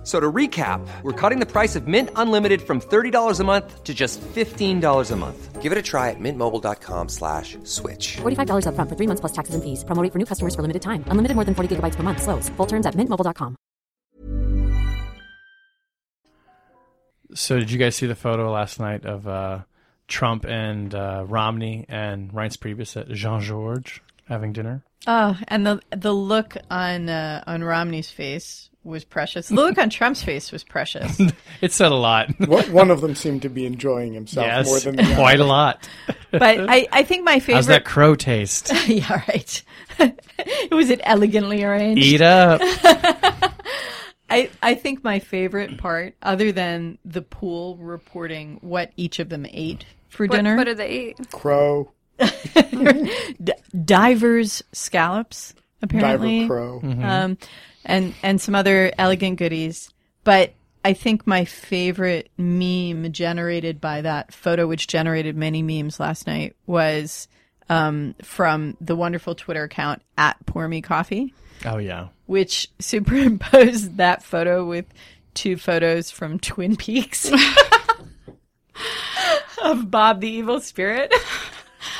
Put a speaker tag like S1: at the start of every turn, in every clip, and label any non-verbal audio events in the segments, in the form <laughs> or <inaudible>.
S1: F- So to recap, we're cutting the price of Mint Unlimited from $30 a month to just $15 a month.
S2: Give it a try at mintmobile.com slash switch.
S3: $45 upfront for three months plus taxes and fees. Promo rate for new customers for limited time. Unlimited more than 40 gigabytes per month. Slows. Full terms at mintmobile.com.
S4: So, did you guys see the photo last night of uh, Trump and uh, Romney and Reince Priebus at Jean Georges having dinner?
S5: Oh, and the the look on uh, on Romney's face was precious. The look on Trump's face was precious. <laughs>
S4: It said a lot.
S6: One one of them seemed to be enjoying himself
S4: yes,
S6: more than the other.
S4: quite a lot.
S5: But I, I think my favorite.
S4: How's that crow taste? <laughs>
S5: yeah, right. <laughs> was it elegantly arranged?
S4: Eat up.
S5: I, I think my favorite part, other than the pool reporting what each of them ate for
S7: What,
S5: dinner,
S7: what did they eat?
S6: Crow,
S5: D- divers scallops apparently,
S6: diver crow.
S5: um, and and some other elegant goodies. But I think my favorite meme generated by that photo, which generated many memes last night, was um, from the wonderful Twitter account at Pour Me Coffee,
S4: Oh yeah.
S5: which superimposed <laughs> that photo with two photos from Twin Peaks. <laughs> <laughs> Of Bob the Evil Spirit.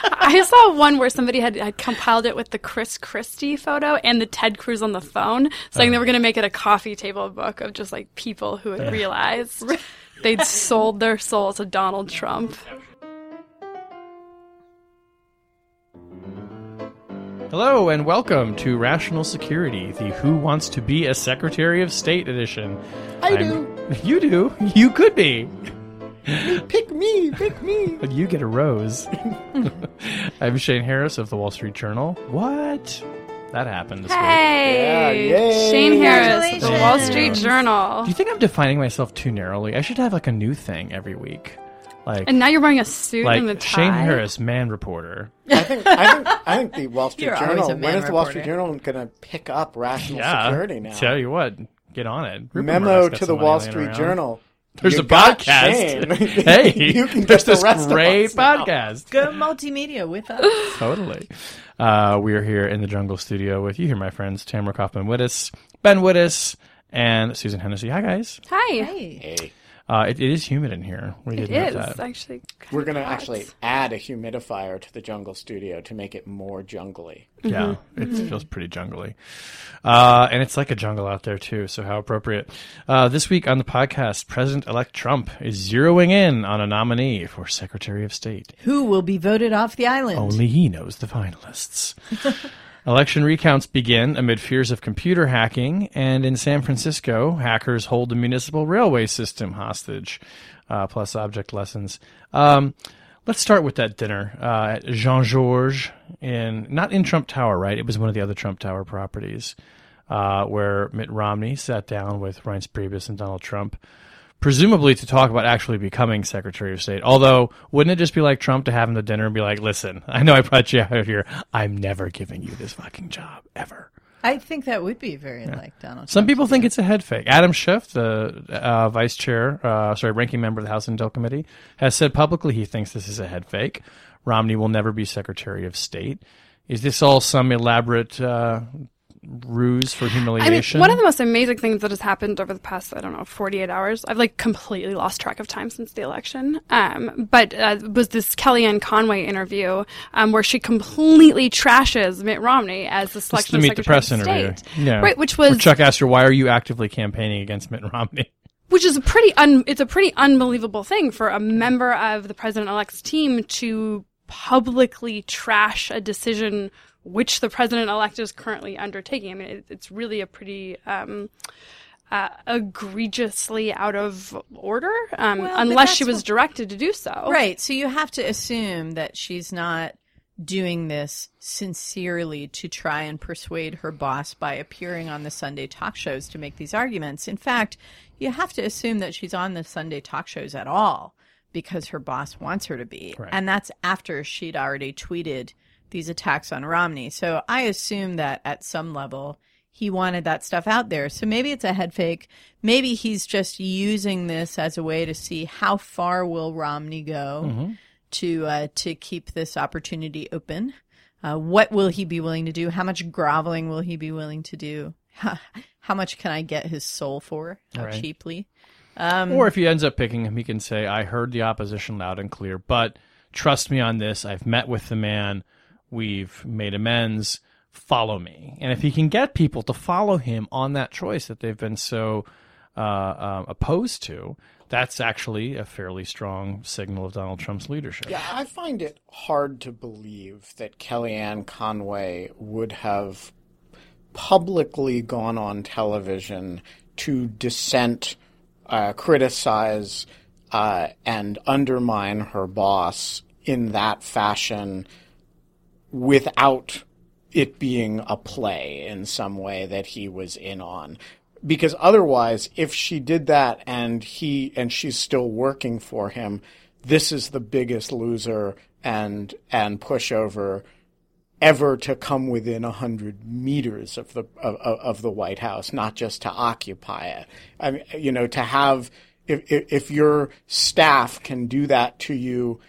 S7: I saw one where somebody had, had compiled it with the Chris Christie photo and the Ted Cruz on the phone, saying uh. they were going to make it a coffee table book of just like people who had uh. realized <laughs> they'd sold their soul to Donald Trump.
S4: Hello and welcome to Rational Security, the Who Wants to Be a Secretary of State edition.
S6: I
S4: I'm-
S6: do. <laughs>
S4: You do. You could be.
S6: Pick me, pick me.
S4: But you get a rose. <laughs> I'm Shane Harris of the Wall Street Journal. What? That happened this week.
S7: Hey,
S6: Yeah, yay.
S7: Shane Harris, of the Wall Street Journal.
S4: Do you think I'm defining myself too narrowly? I should have like a new thing every week. Like,
S7: And now you're wearing a suit and the tie.
S4: Shane Harris, man reporter.
S6: I think I think I think the Wall <laughs> Street
S5: You're
S6: Journal.
S5: a
S6: When
S5: man
S6: is the Wall Street. Journal going to pick up rational
S4: Yeah.
S6: security now?
S4: Tell you what, get on it. Rupert
S6: Memo to the Wall
S4: laying
S6: Street
S4: around.
S6: Journal.
S4: There's
S6: You
S4: a
S6: got
S4: podcast.
S6: Shane. <laughs> <laughs>
S4: hey,
S6: you can
S4: there's
S6: get the
S4: this great
S6: us now.
S4: podcast.
S5: Go multimedia with us. <laughs>
S4: Totally. Uh, we are here in the Jungle Studio with you here, my friends, Tamara Kaufman Wittes, Ben Wittes, and Susan Hennessey. Hi, guys.
S7: Hi.
S6: Hey,
S4: Uh, it, it is humid in here. We
S7: It
S4: did note
S7: is
S4: that.
S7: actually.
S6: we're going to
S7: hot.
S6: actually add a humidifier to the Jungle Studio to make it more jungly.
S4: Yeah, it feels pretty jungly. Uh, and it's like a jungle out there, too, so how appropriate. Uh, this week on the podcast, President elect Trump is zeroing in on a nominee for Secretary of State.
S5: Who will be voted off the island?
S4: Only he knows the finalists. <laughs> Election recounts begin amid fears of computer hacking, and in San Francisco, hackers hold the municipal railway system hostage, uh, plus object lessons. Um, let's start with that dinner uh, at Jean Georges in not in Trump Tower, right? It was one of the other Trump Tower properties, uh, where Mitt Romney sat down with Reince Priebus and Donald Trump presumably to talk about actually becoming Secretary of State. Although, wouldn't it just be like Trump to have him to dinner and be like, "Listen, <laughs> I know I brought you out of here. I'm never giving you this fucking job ever."
S5: I think that would be very like Donald.
S4: Some people think
S5: do.
S4: it's a head fake. Adam Schiff, the uh, vice chair, uh, sorry, ranking member of the House Intel Committee, has said publicly he thinks this is a head fake. Romney will never be Secretary of State. Is this all some elaborate uh, ruse for humiliation.
S7: I mean, one of the most amazing things that has happened over the past, I don't know, 48 hours, I've like completely lost track of time since the election, um, but uh, was this Kellyanne Conway interview um, where she completely trashes Mitt Romney as the selection
S4: the meet the
S7: Secretary
S4: press
S7: of
S4: interview. Yeah.
S7: Right, which
S4: Where
S7: was
S4: Chuck asked her, "Why are you actively campaigning against Mitt Romney?" <laughs>
S7: which is a pretty un- it's a pretty unbelievable thing for a member of the president elect's team to publicly trash a decision which the president elect is currently undertaking. I mean, it, it's really a pretty um, uh, egregiously out of order, um,
S5: Well,
S7: unless she was
S5: what-
S7: directed to do so.
S5: right. So you have to assume that she's not doing this sincerely to try and persuade her boss by appearing on the Sunday talk shows to make these arguments. In fact, you have to assume that she's on the Sunday talk shows at all because her boss wants her to be.
S4: Right.
S5: And that's after she'd already tweeted these attacks on Romney. So I assume that at some level he wanted that stuff out there. So maybe it's a head fake. Maybe he's just using this as a way to see how far will Romney go to uh, to keep this opportunity open. Uh, what will he be willing to do? How much groveling will he be willing to do? How, <laughs> how much can I get his soul for? How
S4: Right.
S5: cheaply?
S4: or if he ends up picking him, he can say, I heard the opposition loud and clear, but trust me on this. I've met with the man. We've made amends. Follow me. And if he can get people to follow him on that choice that they've been so uh, uh, opposed to, that's actually a fairly strong signal of Donald Trump's leadership.
S6: Yeah, I find it hard to believe that Kellyanne Conway would have publicly gone on television to dissent, uh, criticize, uh, and undermine her boss in that fashion without it being a play in some way that he was in on. Because otherwise, if she did that and he and she's still working for him, this is the biggest loser and and pushover ever to come within a hundred meters of the of, of the White House, not just to occupy it. I mean, you know, to have if, if your staff can do that to you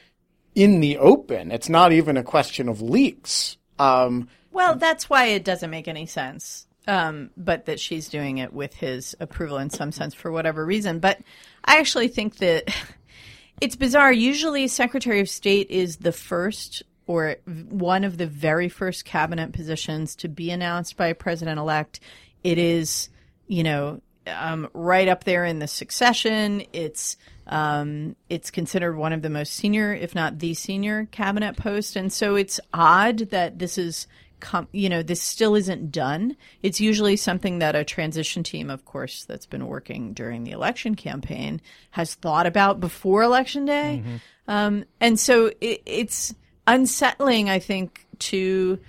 S6: in the open, it's not even a question of leaks. Um,
S5: Well, that's why it doesn't make any sense. Um, but that she's doing it with his approval in some sense for whatever reason. But I actually think that <laughs> it's bizarre. Usually, Secretary of State is the first or one of the very first cabinet positions to be announced by a president elect. It is, you know, um, right up there in the succession. It's um, it's considered one of the most senior, if not the senior, cabinet post, and so it's odd that this is. Com- you know, this still isn't done. It's usually something that a transition team, of course, that's been working during the election campaign has thought about before election day. Um, and so it, it's unsettling, I think, to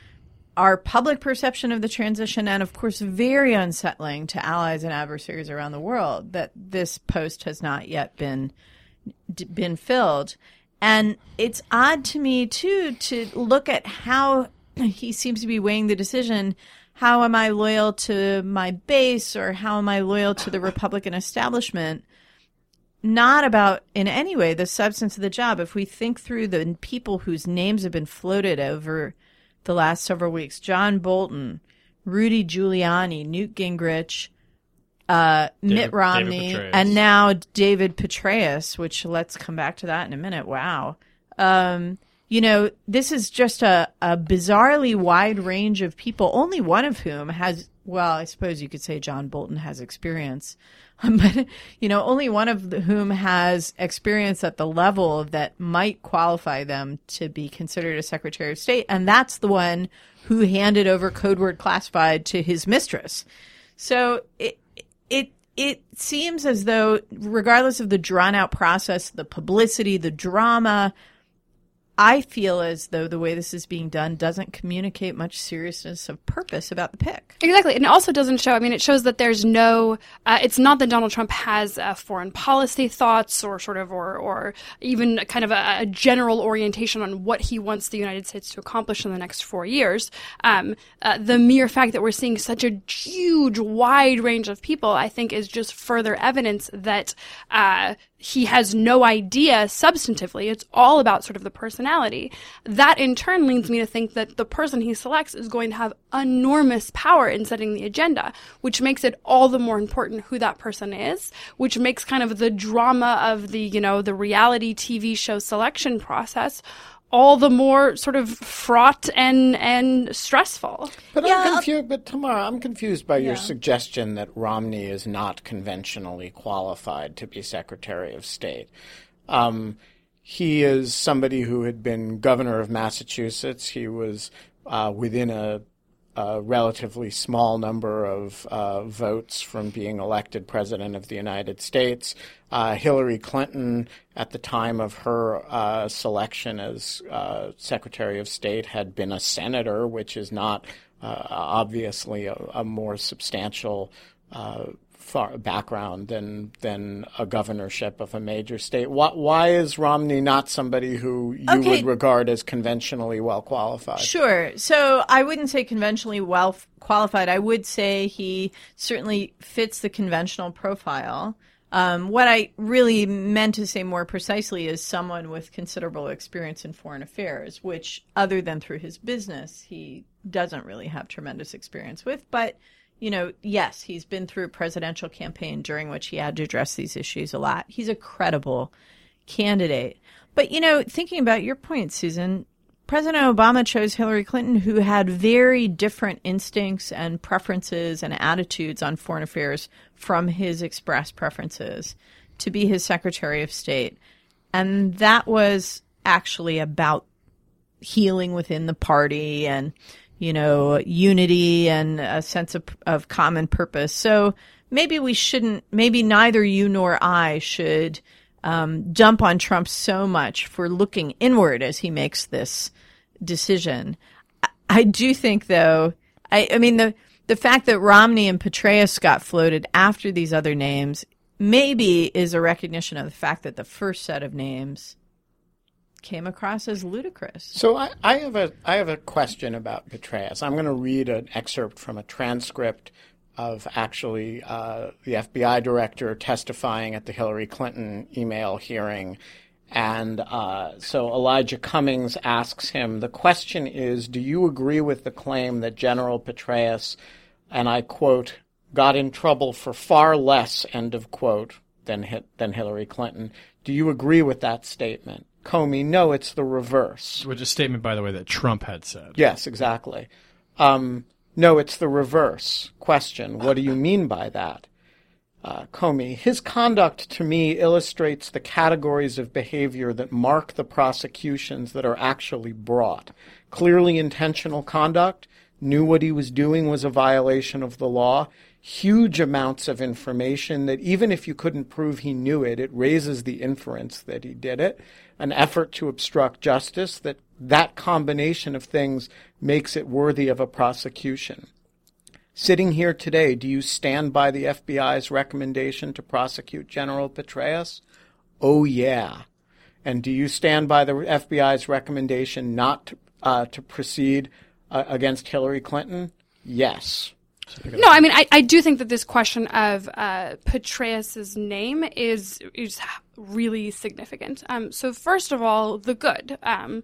S5: our public perception of the transition, and of course, very unsettling to allies and adversaries around the world that this post has not yet been been filled. And it's odd to me too to look at how he seems to be weighing the decision. How am I loyal to my base, or how am I loyal to the Republican establishment? not about in any way the substance of the job. If we think through the people whose names have been floated over the last several weeks, John Bolton, Rudy Giuliani, Newt Gingrich, uh,
S4: David-
S5: Mitt Romney, and now David Petraeus, which let's come back to that in a minute. Wow. Um, you know, this is just a, a bizarrely wide range of people, only one of whom has, well, I suppose you could say John Bolton has experience, <laughs> but, you know, only one of whom has experience at the level that might qualify them to be considered a Secretary of State. And that's the one who handed over code word classified to his mistress. So it, it, it seems as though, regardless of the drawn out process, the publicity, the drama, I feel as though the way this is being done doesn't communicate much seriousness of purpose about the pick.
S7: Exactly. And it also doesn't show, I mean, it shows that there's no, uh, it's not that Donald Trump has uh, foreign policy thoughts or sort of, or, or even kind of a, a general orientation on what he wants the United States to accomplish in the next four years. Um, uh, the mere fact that we're seeing such a huge, wide range of people, I think, is just further evidence that, uh, he has no idea substantively. It's all about sort of the personality. That in turn leads me to think that the person he selects is going to have enormous power in setting the agenda, which makes it all the more important who that person is, which makes kind of the drama of the, you know, the reality TV show selection process all the more sort of fraught and and stressful.
S6: But
S5: Yeah,
S6: I'm confused. But Tamara, I'm confused by your suggestion that Romney is not conventionally qualified to be Secretary of State. Um, he is somebody who had been governor of Massachusetts. He was uh, within a, a relatively small number of uh, votes from being elected president of the United States. Uh, Hillary Clinton, at the time of her uh, selection as uh, Secretary of State, had been a senator, which is not uh, obviously a, a more substantial uh, far background than than a governorship of a major state. Why, why is Romney not somebody who you
S5: Okay.
S6: would regard as conventionally well qualified?
S5: Sure. So I wouldn't say conventionally well qualified. I would say he certainly fits the conventional profile. Um, what I really meant to say more precisely is someone with considerable experience in foreign affairs, which, other than through his business, he doesn't really have tremendous experience with. But, you know, yes, he's been through a presidential campaign during which he had to address these issues a lot. He's a credible candidate. But, you know, thinking about your point, Susan, President Obama chose Hillary Clinton, who had very different instincts and preferences and attitudes on foreign affairs from his expressed preferences to be his Secretary of State. And that was actually about healing within the party and, you know, unity and a sense of, of common purpose. So maybe we shouldn't, maybe neither you nor I should um, jump on Trump so much for looking inward as he makes this decision. I, I do think, though, I, I mean, the, the fact that Romney and Petraeus got floated after these other names maybe is a recognition of the fact that the first set of names came across as ludicrous.
S6: So I, I have a I have a question about Petraeus. I'm going to read an excerpt from a transcript of actually uh, the FBI director testifying at the Hillary Clinton email hearing. And uh, so Elijah Cummings asks him, the question is, do you agree with the claim that General Petraeus, and I quote, got in trouble for far less, end of quote, than, than Hillary Clinton? Do you agree with that statement? Comey, no, it's the reverse.
S4: Which is a statement, by the way, that Trump had said.
S6: Yes, exactly. Um, no, it's the reverse. Question What do you mean by that? Uh, Comey, his conduct to me illustrates the categories of behavior that mark the prosecutions that are actually brought. Clearly intentional conduct, knew what he was doing was a violation of the law, huge amounts of information that even if you couldn't prove he knew it, it raises the inference that he did it, an effort to obstruct justice, that that combination of things makes it worthy of a prosecution. Sitting here today, do you stand by the FBI's recommendation to prosecute General Petraeus? Oh, yeah. And do you stand by the FBI's recommendation not to, uh, to proceed uh, against Hillary Clinton? Yes.
S7: No, I mean, I, I do think that this question of uh, Petraeus's name is is really significant. Um, so first of all, the good. Um,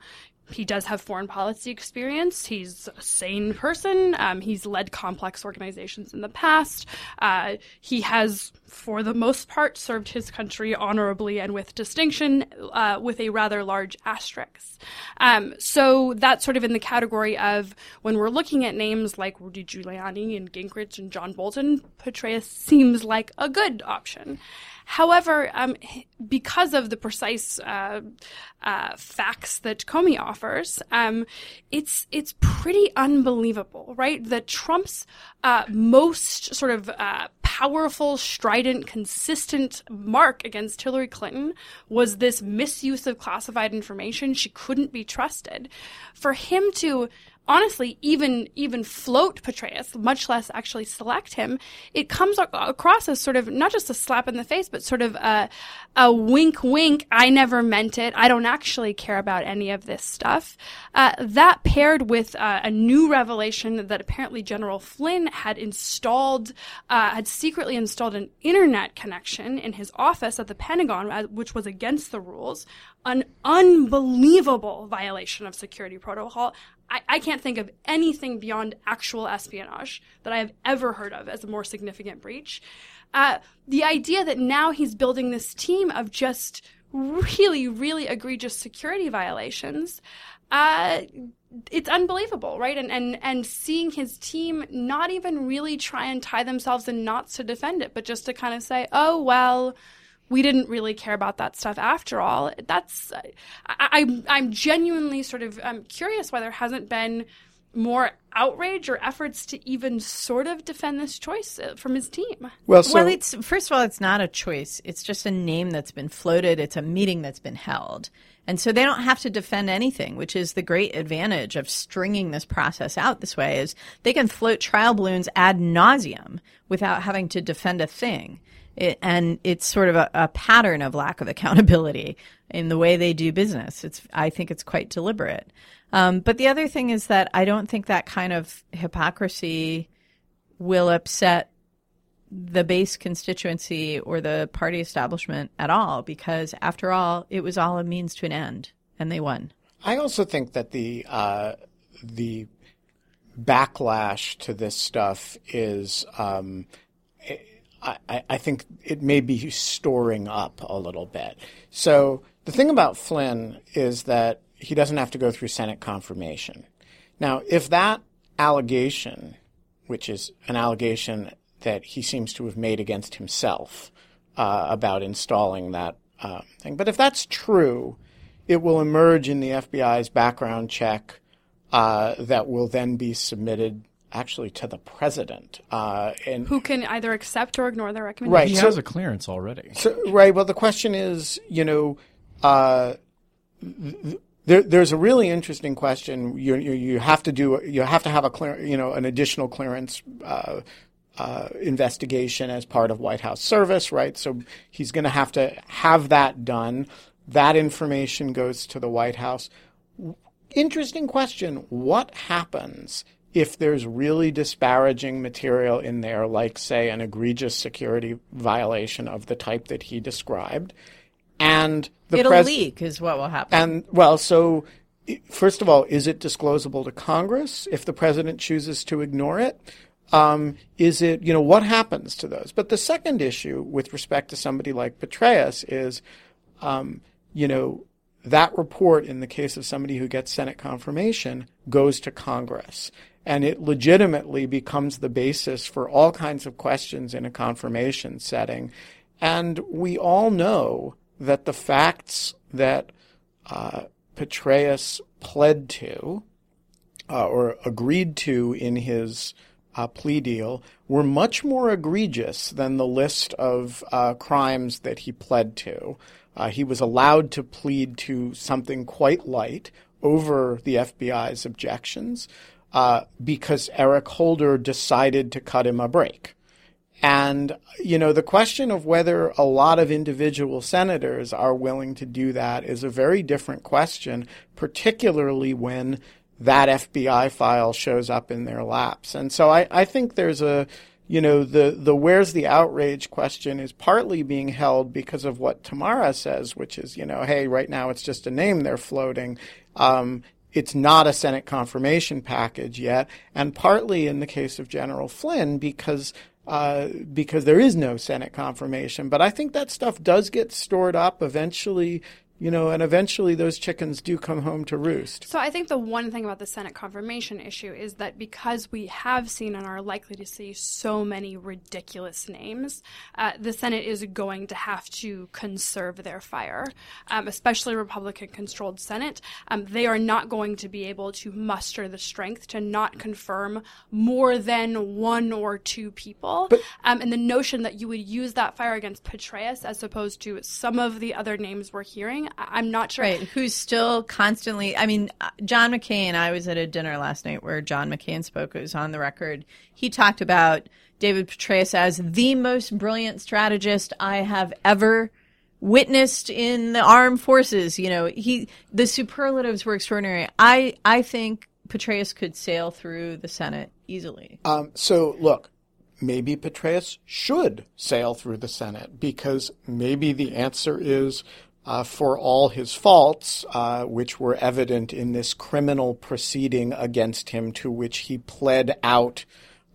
S7: he does have foreign policy experience. He's a sane person. Um, he's led complex organizations in the past. Uh, he has, for the most part, served his country honorably and with distinction, uh, with a rather large asterisk. Um, so that's sort of in the category of when we're looking at names like Rudy Giuliani and Gingrich and John Bolton, Petraeus seems like a good option. However, um, because of the precise uh, uh, facts that Comey offers, um, it's it's pretty unbelievable, right? That Trump's uh, most sort of uh, powerful, strident, consistent mark against Hillary Clinton was this misuse of classified information. She couldn't be trusted. For him to honestly even even float Petraeus, much less actually select him, it comes across as sort of not just a slap in the face, but sort of a, a wink, wink. I never meant it. I don't actually care about any of this stuff. Uh, that paired with uh, a new revelation that apparently General Flynn had installed, uh, had secretly installed an internet connection in his office at the Pentagon, uh, which was against the rules, an unbelievable violation of security protocol. I, I can't think of anything beyond actual espionage that I have ever heard of as a more significant breach. Uh, the idea that now he's building this team of just really, really egregious security violations, uh, it's unbelievable, right? And, and and seeing his team not even really try and tie themselves in knots to defend it, but just to kind of say, oh well, we didn't really care about that stuff after all. That's I, I I'm genuinely sort of um, curious why there hasn't been more outrage or efforts to even sort of defend this choice uh, from his team?
S6: Well, so
S5: well, it's first of all, it's not a choice. It's just a name that's been floated. It's a meeting that's been held. And so they don't have to defend anything, which is the great advantage of stringing this process out this way is they can float trial balloons ad nauseum without having to defend a thing. It, and it's sort of a, a pattern of lack of accountability in the way they do business. It's, I think it's quite deliberate. Um, but the other thing is that I don't think that kind of hypocrisy will upset the base constituency or the party establishment at all because after all it was all a means to an end and they won
S6: I also think that the uh, the backlash to this stuff is, um, I, I think it may be storing up a little bit. So the thing about Flynn is that he doesn't have to go through Senate confirmation. Now, if that allegation, which is an allegation that he seems to have made against himself uh, about installing that uh, thing, but if that's true, it will emerge in the FBI's background check uh, that will then be submitted actually to the president. Uh, and
S7: Who can either accept or ignore the
S6: right,
S7: recommendation?
S4: He
S6: so-
S4: has a clearance already.
S6: So, right. Well, the question is, you know, uh, th- there, there's a really interesting question. You, you you have to do you have to have a clear you know an additional clearance uh, uh, investigation as part of White House service, right? So he's going to have to have that done. That information goes to the White House. Interesting question. What happens if there's really disparaging material in there, like, say, an egregious security violation of the type that he described? And the
S5: it'll
S6: pres-
S5: leak is what will happen
S6: and well, so first of all, is it disclosable to Congress if the president chooses to ignore it? Um, is it, you know, what happens to those? But the second issue with respect to somebody like Petraeus is, um, you know, that report in the case of somebody who gets Senate confirmation goes to Congress. And it legitimately becomes the basis for all kinds of questions in a confirmation setting. And we all know that the facts that uh, Petraeus pled to uh, or agreed to in his uh, plea deal were much more egregious than the list of uh, crimes that he pled to. Uh, he was allowed to plead to something quite light over the FBI's objections uh, because Eric Holder decided to cut him a break. And, you know, the question of whether a lot of individual senators are willing to do that is a very different question, particularly when that FBI file shows up in their laps. And so I, I think there's a, you know, the, the where's the outrage question is partly being held because of what Tamara says, which is, you know, hey, right now it's just a name they're floating. Um, it's not a Senate confirmation package yet, and partly in the case of General Flynn because uh, because there is no Senate confirmation. But I think that stuff does get stored up eventually, you know, and eventually those chickens do come home to roost.
S7: So I think the one thing about the Senate confirmation issue is that because we have seen and are likely to see so many ridiculous names, uh, the Senate is going to have to conserve their fire, um, especially Republican-controlled Senate. Um, they are not going to be able to muster the strength to not confirm more than one or two people. um, and the notion that you would use that fire against Petraeus as opposed to some of the other names we're hearing, I- I'm not sure.
S5: Right, who's still constantly. I mean, uh, John McCain. and I was at a dinner last night where John McCain spoke. It was on the record. He talked about David Petraeus as the most brilliant strategist I have ever witnessed in the armed forces. You know, he the superlatives were extraordinary. I I think Petraeus could sail through the Senate easily.
S6: Um, so look, maybe Petraeus should sail through the Senate because maybe the answer is uh, for all his faults, uh, which were evident in this criminal proceeding against him, to which he pled out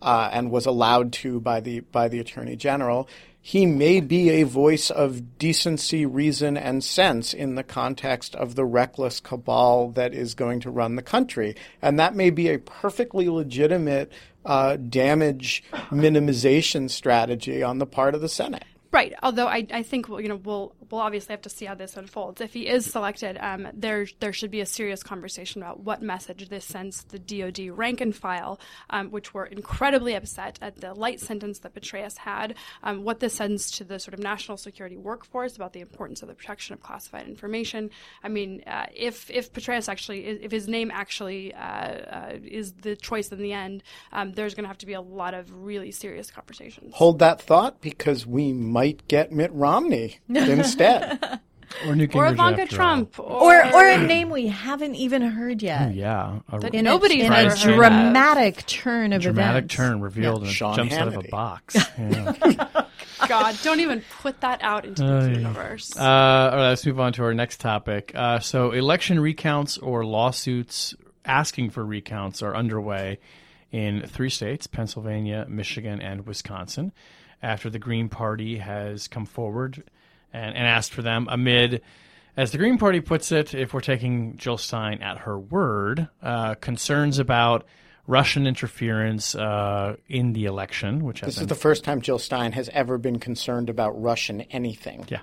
S6: uh, and was allowed to by the by the attorney general. He may be a voice of decency, reason, and sense in the context of the reckless cabal that is going to run the country, and that may be a perfectly legitimate uh, damage minimization strategy on the part of the Senate.
S7: Right. Although I, I think you know we'll we'll obviously have to see how this unfolds. If he is selected, um, there there should be a serious conversation about what message this sends to the DoD rank and file, um, which were incredibly upset at the light sentence that Petraeus had. Um, what this sends to the sort of national security workforce about the importance of the protection of classified information. I mean, uh, if if Petraeus actually, if his name actually uh, uh, is the choice in the end, um, there's going to have to be a lot of really serious conversations.
S6: Hold that thought because we might get Mitt Romney <laughs> instead.
S4: Or Newt
S7: or Ivanka
S4: after all.
S7: Trump,
S5: Or or a name we haven't even heard yet.
S4: Yeah, a
S7: That
S5: In
S7: Nobody's
S5: a, in
S7: ever
S5: a
S7: heard of.
S5: dramatic turn of
S4: dramatic
S5: events.
S4: turn revealed and
S6: Sean
S4: jumps out of a box. <laughs> Yeah. <laughs>
S7: God, don't even put that out into the
S4: Ay.
S7: universe.
S4: Uh, all right, let's move on to our next topic. Uh, so, election recounts or lawsuits asking for recounts are underway in three states Pennsylvania, Michigan, and Wisconsin after the Green Party has come forward and, and asked for them amid. As the Green Party puts it, if we're taking Jill Stein at her word, uh, concerns about Russian interference uh, in the election, which
S6: This
S4: been
S6: is the first time Jill Stein has ever been concerned about Russian anything.
S4: yeah.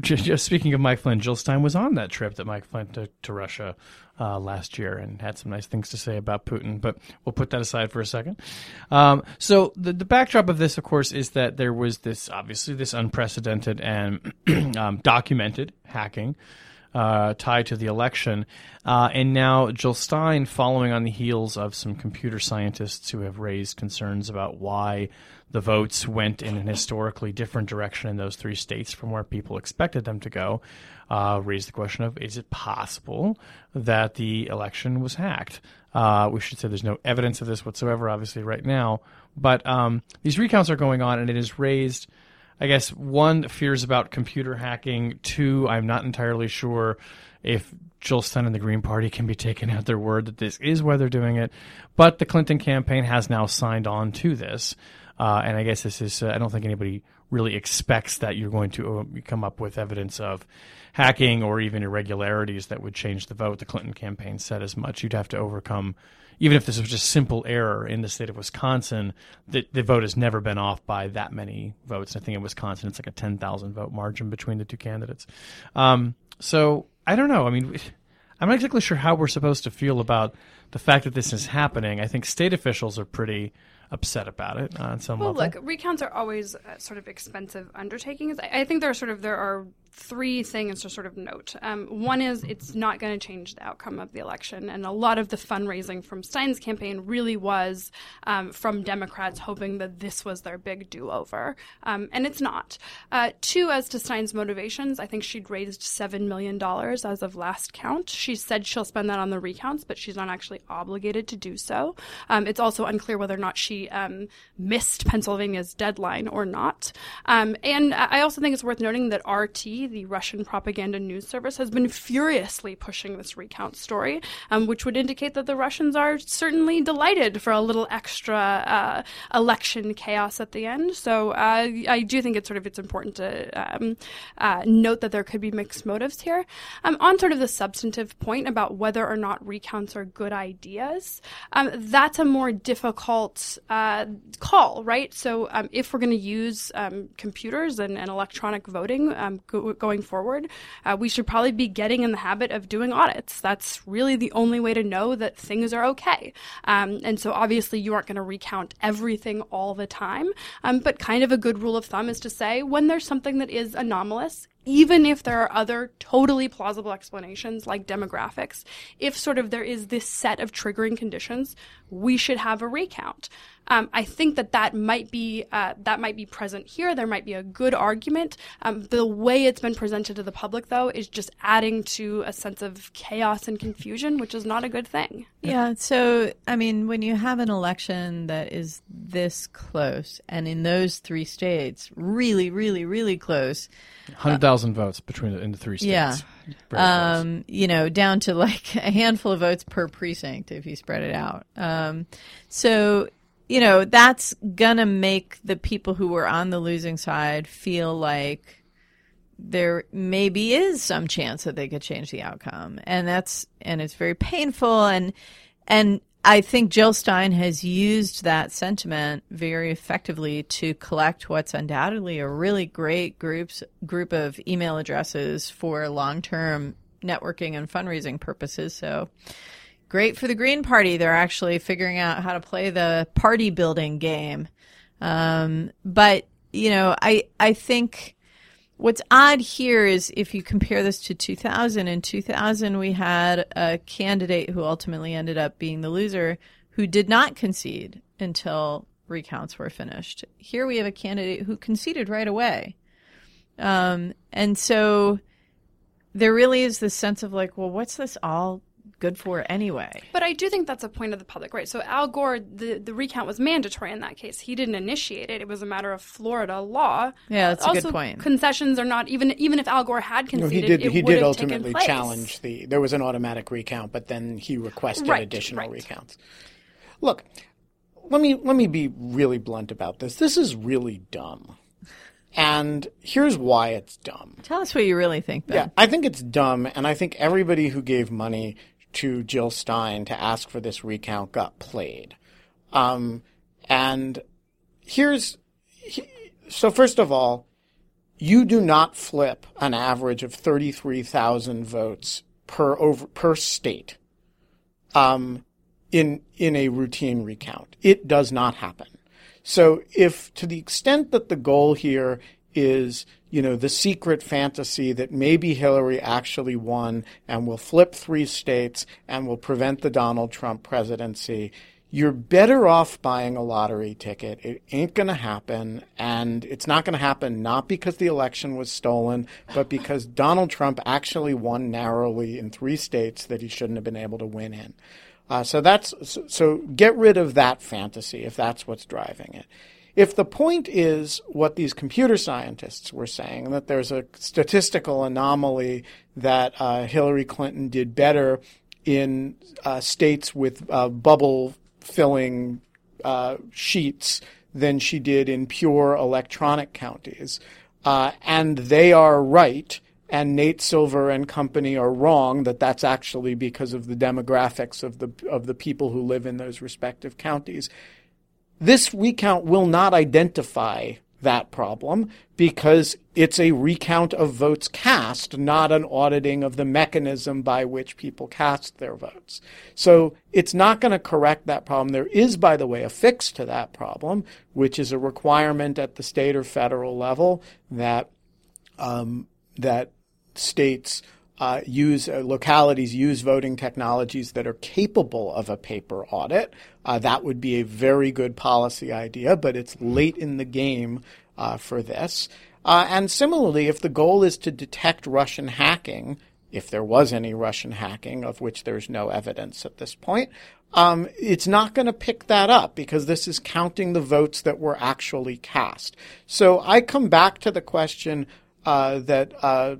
S4: Just, speaking of Mike Flynn, Jill Stein was on that trip that Mike Flynn took to Russia uh, last year and had some nice things to say about Putin, but we'll put that aside for a second. Um, so the, the backdrop of this, of course, is that there was this obviously this unprecedented and <clears throat> um, documented hacking uh, tied to the election. Uh, and now Jill Stein, following on the heels of some computer scientists who have raised concerns about why the votes went in an historically different direction in those three states from where people expected them to go, uh, raised the question of is it possible that the election was hacked? Uh, we should say there's no evidence of this whatsoever, obviously, right now. But um, these recounts are going on, and it has raised I guess one fears about computer hacking. Two, I'm not entirely sure if Jill Stein and the Green Party can be taken at their word that this is why they're doing it. But the Clinton campaign has now signed on to this, uh, and I guess this is. Uh, I don't think anybody really expects that you're going to uh, come up with evidence of hacking or even irregularities that would change the vote. The Clinton campaign said as much. You'd have to overcome even if this was just simple error in the state of Wisconsin, the, the vote has never been off by that many votes. I think in Wisconsin, it's like a 10,000 vote margin between the two candidates. Um, so I don't know. I mean, I'm not exactly sure how we're supposed to feel about the fact that this is happening. I think state officials are pretty upset about it on some
S7: Well,
S4: level.
S7: look, recounts are always uh, sort of expensive undertakings. I, I think there are sort of there are three things to sort of note. Um, one is it's not going to change the outcome of the election, and a lot of the fundraising from Stein's campaign really was um, from Democrats hoping that this was their big do-over, um, and it's not. Uh, two, as to Stein's motivations, I think she'd raised seven million dollars as of last count. She said she'll spend that on the recounts, but she's not actually obligated to do so. Um, it's also unclear whether or not she um, missed Pennsylvania's deadline or not. Um, and I also think it's worth noting that RT, the Russian propaganda news service, has been furiously pushing this recount story, um, which would indicate that the Russians are certainly delighted for a little extra uh, election chaos at the end. So uh, I do think it's sort of it's important to um, uh, note that there could be mixed motives here. Um, on sort of the substantive point about whether or not recounts are good ideas, um, that's a more difficult uh, call, right? So um, if we're going to use um, computers and, and electronic voting going forward, uh, we should probably be getting in the habit of doing audits. That's really the only way to know that things are okay. Um, and so obviously you aren't going to recount everything all the time, um, but kind of a good rule of thumb is to say when there's something that is anomalous, even if there are other totally plausible explanations like demographics, if sort of there is this set of triggering conditions, we should have a recount. Um, I think that that might be uh, that might be present here. There might be a good argument. Um, the way it's been presented to the public, though, is just adding to a sense of chaos and confusion, which is not a good thing.
S5: Yeah. So, I mean, when you have an election that is this close, and in those three states, really, really, really close,
S4: 100,000 votes between the, in the three states.
S5: Yeah. Um, you know, down to like <laughs> a handful of votes per precinct if you spread it out. Um, so, you know, that's gonna make the people who were on the losing side feel like there maybe is some chance that they could change the outcome, and that's and it's very painful and and I think Jill Stein has used that sentiment very effectively to collect what's undoubtedly a really great groups group of email addresses for long-term networking and fundraising purposes. So great for the Green Party. They're actually figuring out how to play the party building game. Um, but you know, I I think What's odd here is if you compare this to 2000, in 2000 we had a candidate who ultimately ended up being the loser who did not concede until recounts were finished. Here we have a candidate who conceded right away. Um, and so there really is this sense of like, well, what's this all good for anyway.
S7: But I do think that's a point of the public right. So Al Gore, the, the recount was mandatory in that case. He didn't initiate it. It was a matter of Florida law.
S5: Yeah, that's
S7: also,
S5: a good point.
S7: Concessions are not even even if Al Gore had
S6: No,
S7: conceded,
S6: he did.
S7: it
S6: He did ultimately challenge the. There was an automatic recount, but then he requested
S7: Right,
S6: additional
S7: right.
S6: recounts. Look, let me let me be really blunt about this. This is really dumb, and here's why it's dumb.
S5: Tell us what you really think, Ben.
S6: Yeah, I think it's dumb, and I think everybody who gave money to Jill Stein to ask for this recount got played. Um, and here's he, so first of all, you do not flip an average of thirty three thousand votes per over per state. Um, in in a routine recount, it does not happen. So if to the extent that the goal here is, you know, the secret fantasy that maybe Hillary actually won and will flip three states and will prevent the Donald Trump presidency, you're better off buying a lottery ticket. It ain't going to happen. And it's not going to happen not because the election was stolen, but because <laughs> Donald Trump actually won narrowly in three states that he shouldn't have been able to win in. Uh, so that's so, so get rid of that fantasy if that's what's driving it. If the point is what these computer scientists were saying, that there's a statistical anomaly that uh, Hillary Clinton did better in uh, states with uh, bubble filling uh, sheets than she did in pure electronic counties, uh, and they are right and Nate Silver and company are wrong that that's actually because of the demographics of the of the people who live in those respective counties. This recount will not identify that problem because it's a recount of votes cast, not an auditing of the mechanism by which people cast their votes. So it's not going to correct that problem. There is, by the way, a fix to that problem, which is a requirement at the state or federal level that um, that states uh, use uh, localities use voting technologies that are capable of a paper audit. Uh, that would be a very good policy idea, but it's late in the game uh, for this. Uh, and similarly, if the goal is to detect Russian hacking, if there was any Russian hacking, of which there's no evidence at this point, um, it's not going to pick that up because this is counting the votes that were actually cast. So I come back to the question uh, that uh,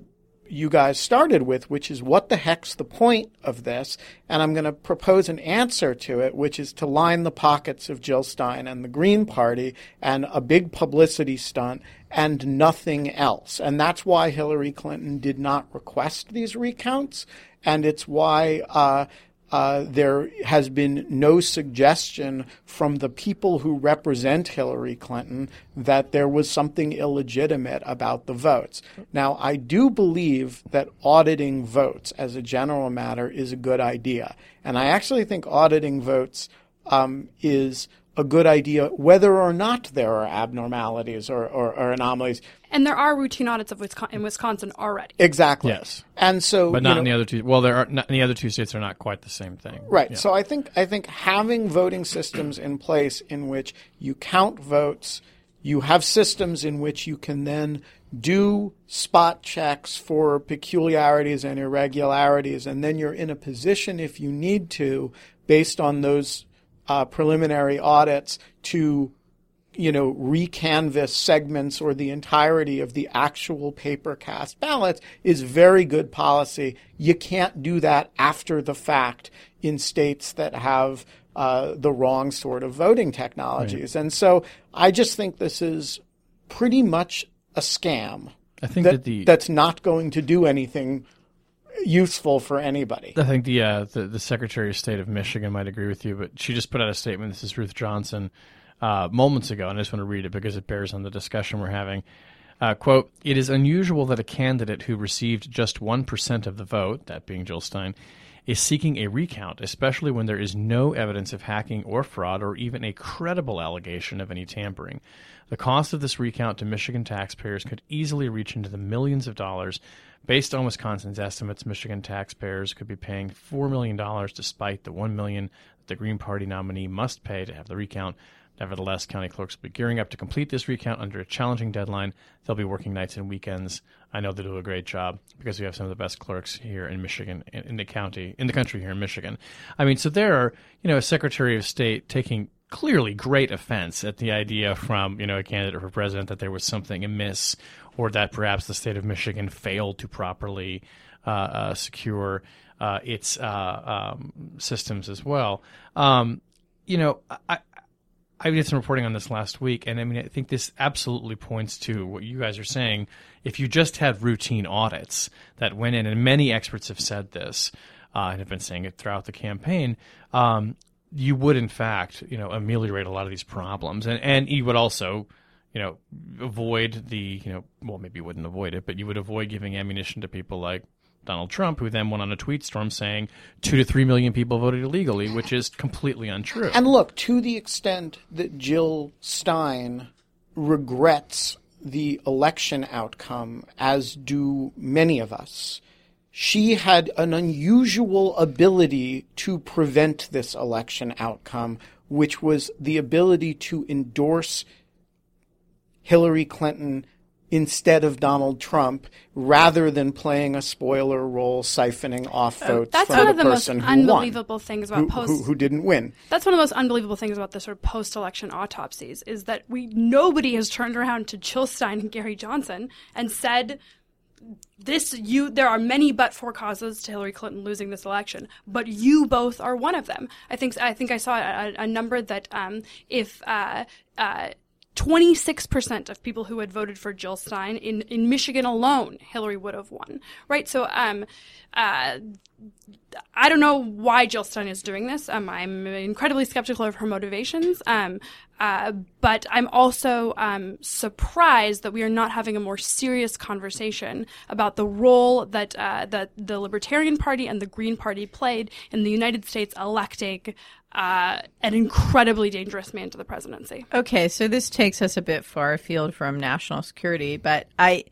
S6: you guys started with, which is what the heck's the point of this? And I'm going to propose an answer to it, which is to line the pockets of Jill Stein and the Green Party and a big publicity stunt and nothing else. And that's why Hillary Clinton did not request these recounts. And it's why uh, uh, there has been no suggestion from the people who represent Hillary Clinton that there was something illegitimate about the votes. Now, I do believe that auditing votes as a general matter is a good idea. And I actually think auditing votes um, is a good idea whether or not there are abnormalities or, or, or anomalies.
S7: And there are routine audits of Wisconsin, in Wisconsin already.
S6: Exactly.
S4: Yes.
S6: And so,
S4: but
S6: you
S4: not
S6: know-
S4: in the other two. Well, there are not, in the other two states are not quite the same thing.
S6: Right.
S4: Yeah.
S6: So I think I think having voting systems in place in which you count votes, you have systems in which you can then do spot checks for peculiarities and irregularities, and then you're in a position if you need to, based on those uh, preliminary audits, to you know, recanvass segments or the entirety of the actual paper cast ballots is very good policy. You can't do that after the fact in states that have uh, the wrong sort of voting technologies. And so I just think this is pretty much a scam
S4: I think
S6: that,
S4: that the
S6: that's not going to do anything useful for anybody.
S4: I think the, uh, the the Secretary of State of Michigan might agree with you, but she just put out a statement. This is Ruth Johnson uh, moments ago, and I just want to read it because it bears on the discussion we're having. Uh, quote, it is unusual that a candidate who received just 1% of the vote, that being Jill Stein, is seeking a recount, especially when there is no evidence of hacking or fraud or even a credible allegation of any tampering. The cost of this recount to Michigan taxpayers could easily reach into the millions of dollars. Based on Wisconsin's estimates, Michigan taxpayers could be paying $4 million despite the 1 million that the Green Party nominee must pay to have the recount. Nevertheless, county clerks will be gearing up to complete this recount under a challenging deadline. They'll be working nights and weekends. I know they do a great job because we have some of the best clerks here in Michigan, in, the county, in the country here in Michigan. I mean, so there are, you know, a Secretary of State taking clearly great offense at the idea from, you know, a candidate for president that there was something amiss or that perhaps the state of Michigan failed to properly uh, uh, secure uh, its uh, um, systems as well. Um, you know, I, I did some reporting on this last week, and I mean, I think this absolutely points to what you guys are saying. If you just had routine audits that went in, and many experts have said this uh, and have been saying it throughout the campaign, um, you would in fact, you know, ameliorate a lot of these problems, and and you would also, you know, avoid the, you know, well, maybe you wouldn't avoid it, but you would avoid giving ammunition to people like Donald Trump, who then went on a tweet storm saying two to three million people voted illegally, which is completely untrue.
S6: And look, to the extent that Jill Stein regrets the election outcome, as do many of us, she had an unusual ability to prevent this election outcome, which was the ability to endorse Hillary Clinton instead of Donald Trump, rather than playing a spoiler role, siphoning off votes
S7: That's
S6: from
S7: one
S6: the
S7: of the most
S6: person who
S7: unbelievable
S6: won,
S7: things about
S6: who,
S7: post.
S6: who, who didn't win.
S7: That's one of the most unbelievable things about the sort of post-election autopsies is that we nobody has turned around to Jill Stein and Gary Johnson and said this you there are many but for causes to Hillary Clinton losing this election, but you both are one of them. I think I think I saw a, a number that um, if uh, uh, 26% of people who had voted for Jill Stein in, in Michigan alone, Hillary would have won. Right? So, um, uh, I don't know why Jill Stein is doing this. Um, I'm incredibly skeptical of her motivations. Um, uh, but I'm also um, surprised that we are not having a more serious conversation about the role that uh, that the Libertarian Party and the Green Party played in the United States electing uh, an incredibly dangerous man to the presidency.
S5: Okay, so this takes us a bit far afield from national security, but I,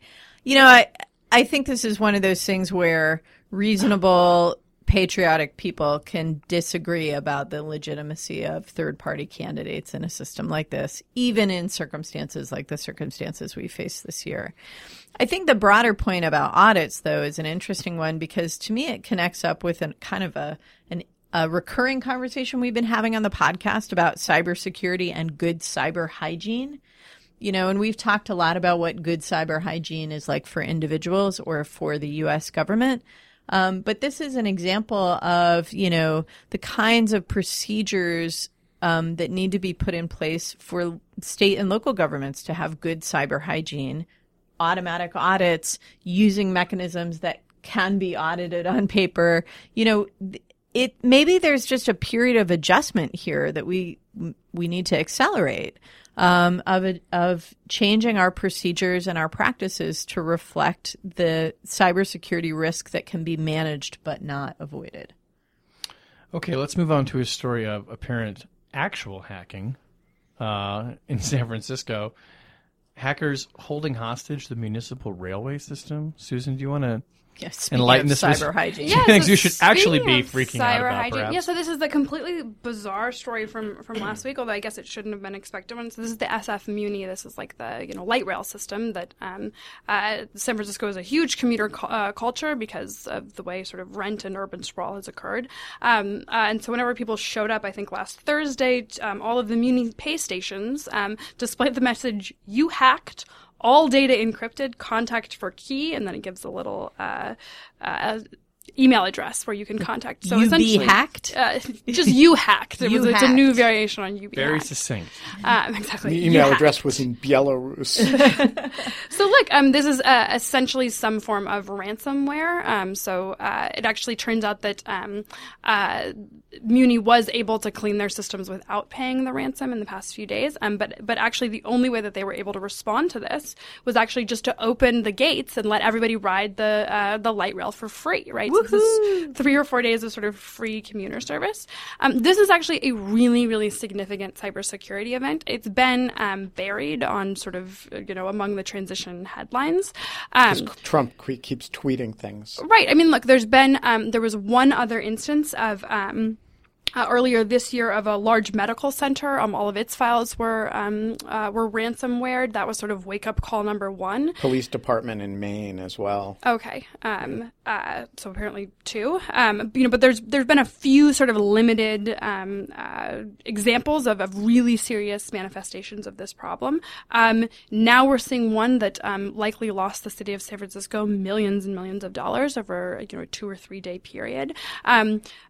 S5: you know, I I think this is one of those things where reasonable patriotic people can disagree about the legitimacy of third party candidates in a system like this, even in circumstances like the circumstances we face this year. I think the broader point about audits, though, is an interesting one because to me it connects up with a kind of a an a recurring conversation we've been having on the podcast about cybersecurity and good cyber hygiene. You know, and we've talked a lot about what good cyber hygiene is like for individuals or for the U.S. government. Um, but this is an example of, you know, the kinds of procedures um, that need to be put in place for state and local governments to have good cyber hygiene, automatic audits, using mechanisms that can be audited on paper. You know, it maybe there's just a period of adjustment here that we we need to accelerate um, of a, of changing our procedures and our practices to reflect the cybersecurity risk that can be managed but not avoided.
S4: Okay, let's move on to a story of apparent actual hacking uh, in <laughs> San Francisco. Hackers holding hostage the municipal railway system. Susan, do you want to
S5: Yeah,
S4: Enlighten
S5: of
S4: this was-
S5: cyber hygiene. <laughs>
S7: Yeah,
S4: Things
S7: so
S4: you should actually be
S7: of
S4: freaking out
S7: cyber
S4: about,
S7: hygiene-
S4: perhaps.
S7: Yeah, so this is the completely bizarre story from from last week, although I guess it shouldn't have been expected one. So this is the SF Muni. This is like the you know light rail system that um, uh, San Francisco is a huge commuter cu- uh, culture because of the way sort of rent and urban sprawl has occurred. Um, uh, and so whenever people showed up, I think last Thursday, um, all of the Muni pay stations um, displayed the message "You hacked." All data encrypted, contact for key, and then it gives a little uh, uh, email address where you can contact. So
S5: You be
S7: essentially,
S5: hacked?
S7: Uh, just you hacked. It <laughs>
S5: You
S7: was, it's a new variation on you be
S4: Very
S7: hacked.
S4: succinct.
S7: Um, exactly.
S6: The email address was in Belarus. <laughs>
S7: So look, um, this is uh, essentially some form of ransomware. Um, so uh, it actually turns out that um, uh, Muni was able to clean their systems without paying the ransom in the past few days. Um, but but actually, the only way that they were able to respond to this was actually just to open the gates and let everybody ride the uh, the light rail for free. Right. This three or four days of sort of free commuter service. Um, this is actually a really really significant cybersecurity event. It's been um, buried on sort of you know among the transition headlines. Um,
S6: Trump que- keeps tweeting things.
S7: Right. I mean, look, there's been um, there was one other instance of. Uh, earlier this year, of a large medical center, um, all of its files were um, uh, were ransomware. That was sort of wake up call number one.
S6: Police department in Maine as well.
S7: Okay. Um, uh, so apparently two. Um, you know, but there's there's been a few sort of limited um, uh, examples of, of really serious manifestations of this problem. Um, now we're seeing one that um, likely lost the city of San Francisco millions and millions of dollars over you know a two or three day period.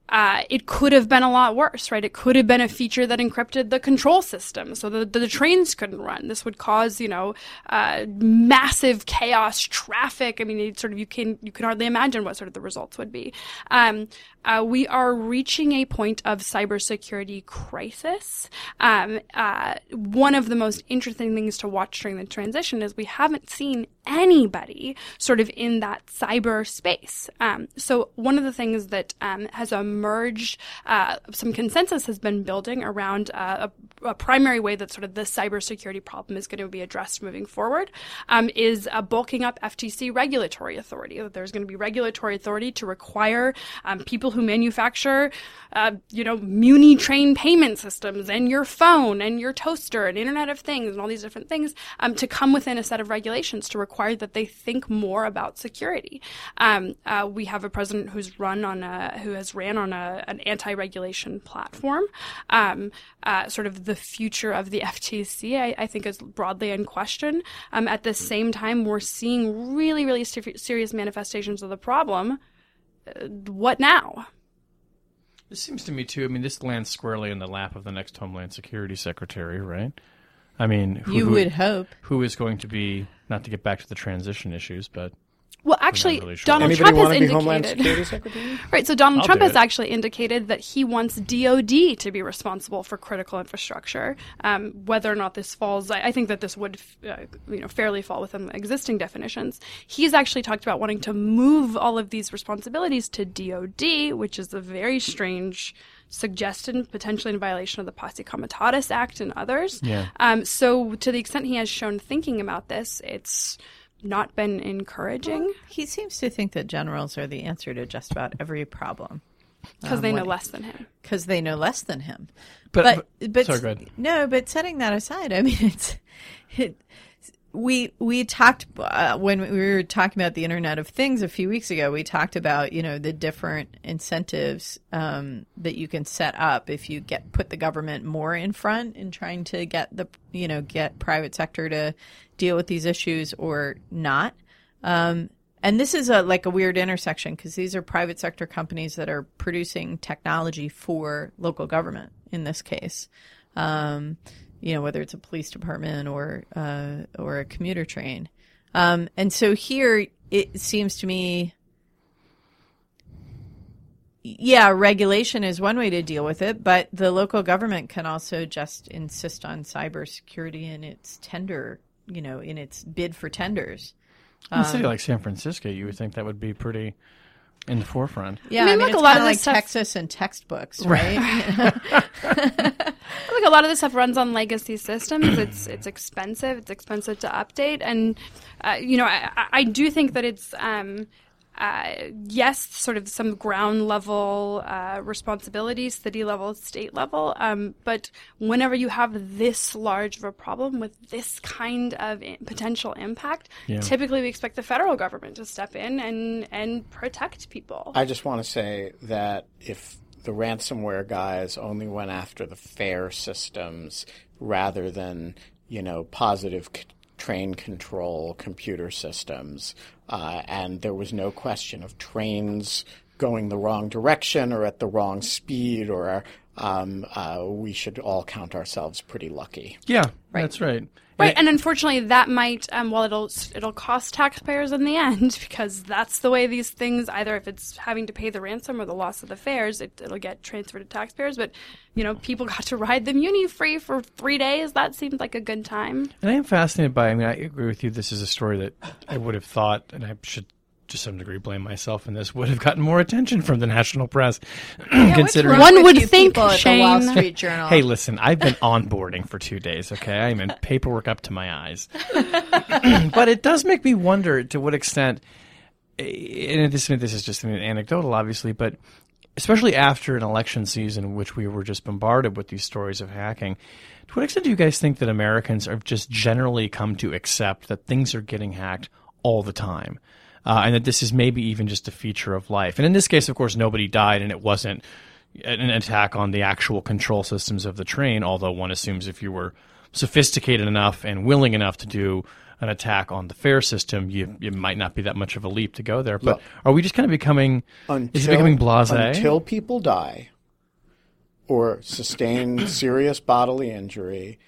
S7: Uh, it could have been a lot worse, right? It could have been a feature that encrypted the control system so that the, trains couldn't run. This would cause, you know, uh, massive chaos, traffic. I mean, sort of you can you can hardly imagine what sort of the results would be. Um, uh, we are reaching a point of cybersecurity crisis. Um, uh, one of the most interesting things to watch during the transition is we haven't seen anybody sort of in that cyber space. Um, so one of the things that um, has emerged, uh, some consensus has been building around uh, a, a primary way that sort of the cybersecurity problem is going to be addressed moving forward um, is uh, bulking up FTC regulatory authority. That there's going to be regulatory authority to require um, people who manufacture, uh, you know, Muni train payment systems and your phone and your toaster and Internet of Things and all these different things um, to come within a set of regulations to require that they think more about security. Um, uh, we have a president who's run on a who has ran on a, an anti-regulation platform. Um, uh, sort of the future of the <laughs> FTC, I, I think, is broadly in question. Um, at the same time, we're seeing really, really ser- serious manifestations of the problem. Uh, what now?
S4: This seems to me too. I mean, this lands squarely in the lap of the next Homeland Security Secretary, right? I mean, who,
S5: You
S4: who-
S5: would hope.
S4: who is going to be not to get back to the transition issues, but
S7: Well, actually,
S4: really sure.
S7: Donald
S6: Anybody
S7: Trump has
S6: want to be Homeland
S7: indicated. <laughs> Right, so Donald
S4: I'll
S7: Trump
S4: do
S7: has
S4: it.
S7: actually indicated that he wants DoD to be responsible for critical infrastructure. Um, whether or not this falls, I, I think that this would, uh, you know, fairly fall within the existing definitions. He's actually talked about wanting to move all of these responsibilities to DoD, which is a very strange suggestion, potentially in violation of the Posse Comitatus Act and others.
S4: Yeah.
S7: Um, so, to the extent he has shown thinking about this, it's not been encouraging
S5: He seems to think that generals are the answer to just about every problem
S7: because um, they know
S5: what-
S7: less than him.
S5: because they know less than him.
S4: But-
S5: but
S4: but-
S5: but,
S4: sorry, go ahead.
S5: no, but setting that aside, I mean, <laughs> it's it, we we talked uh, when we were talking about the Internet of Things a few weeks ago. We talked about you know the different incentives um, that you can set up if you get put the government more in front in trying to get the you know get private sector to deal with these issues or not. Um, and this is a like a weird intersection because these are private sector companies that are producing technology for local government in this case. Um, you know, whether it's a police department or uh, or a commuter train. Um, and so here it seems to me yeah, regulation is one way to deal with it, but the local government can also just insist on cybersecurity in its tender, you know, in its bid for tenders.
S4: in a city like San Francisco, you would think that would be pretty in the forefront.
S5: Yeah,
S7: I
S5: I
S7: mean,
S5: mean,
S7: look,
S5: it's
S7: a lot
S5: kinda like
S7: stuff-
S5: Texas and textbooks, right?
S7: Like <laughs> a lot of this stuff runs on legacy systems. It's it's expensive. It's expensive to update, and uh, you know I, I- I do think that it's um, uh, yes, sort of some ground level uh, responsibilities, city level, state level. Um, but whenever you have this large of a problem with this kind of potential impact,
S4: Yeah.
S7: typically we expect the federal government to step in and and protect people.
S6: I just want to say that if the ransomware guys only went after the fare systems rather than, you know, positive c- train control computer systems, uh, and there was no question of trains going the wrong direction or at the wrong speed, or um, uh, we should all count ourselves pretty lucky.
S4: Yeah, that's right.
S7: Right, and unfortunately, that might, um, well, it'll it'll cost taxpayers in the end <laughs> because that's the way these things. Either if it's having to pay the ransom or the loss of the fares, it, it'll get transferred to taxpayers. But you know, people <laughs> got to ride the Muni free for three days. That seemed like a good time.
S4: And I am fascinated by. I mean, I agree with you. This is a story that I would have thought, and I should to some degree blame myself in this, would have gotten more attention from the national press. <clears throat> considering
S7: One would think,
S5: people the Wall
S7: Shane.
S5: Street Journal.
S4: Hey, listen, I've been onboarding for two days, okay? I'm in paperwork up to my eyes. <laughs> <clears throat> but it does make me wonder to what extent, eh, and this, this is just an anecdotal, obviously, but especially after an election season in which we were just bombarded with these stories of hacking, to what extent do you guys think that Americans have just generally come to accept that things are getting hacked all the time? Uh, and that this is maybe even just a feature of life. And in this case, of course, nobody died, and it wasn't an attack on the actual control systems of the train. Although one assumes if you were sophisticated enough and willing enough to do an attack on the fare system, you it might not be that much of a leap to go there. But
S6: Look,
S4: are we just kind of becoming? is it becoming blasé?
S6: Until people die or sustain serious bodily injury,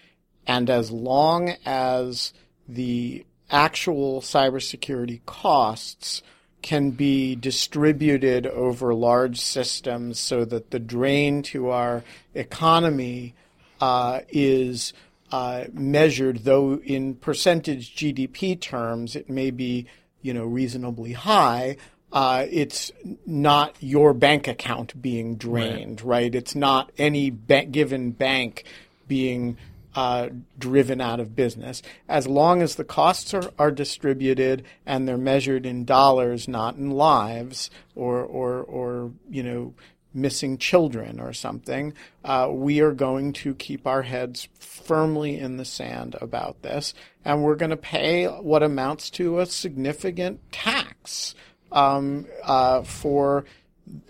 S6: and as long as the actual cybersecurity costs can be distributed over large systems so that the drain to our economy uh, is uh, measured, though in percentage GDP terms it may be, you know, reasonably high. Uh, it's not your bank account being drained, right? It's not any ba- given bank being uh, driven out of business. As long as the costs are, are distributed and they're measured in dollars, not in lives or, or, or you know, missing children or something, uh, we are going to keep our heads firmly in the sand about this, and we're going to pay what amounts to a significant tax um, uh, for.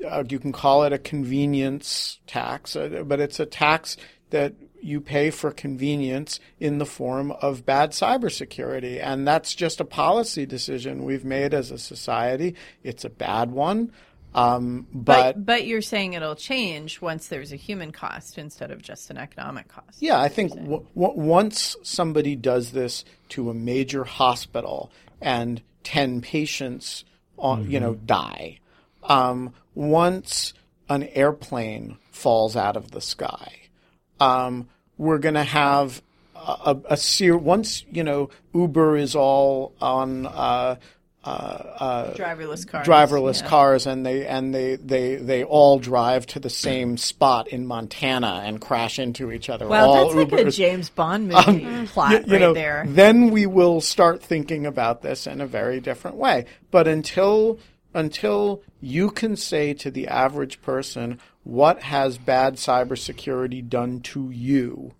S6: Uh, you can call it a convenience tax, uh, but it's a tax that you pay for convenience in the form of bad cybersecurity. And that's just a policy decision we've made as a society. It's a bad one. Um, but,
S5: but but you're saying it'll change once there's a human cost instead of just an economic cost.
S6: yeah, I think w- w- once somebody does this to a major hospital and 10 patients on, you know, die, um, once an airplane falls out of the sky, um, we're going to have a, a, a once you know Uber is all on uh,
S5: Driverless cars.
S6: driverless
S5: yeah.
S6: cars and they and they, they they all drive to the same spot in Montana and crash into each other.
S5: Well,
S6: all
S5: that's like a James Bond movie plot
S6: you, you
S5: right
S6: know,
S5: there.
S6: Then we will start thinking about this in a very different way. But until until you can say to the average person what has bad cybersecurity done to you,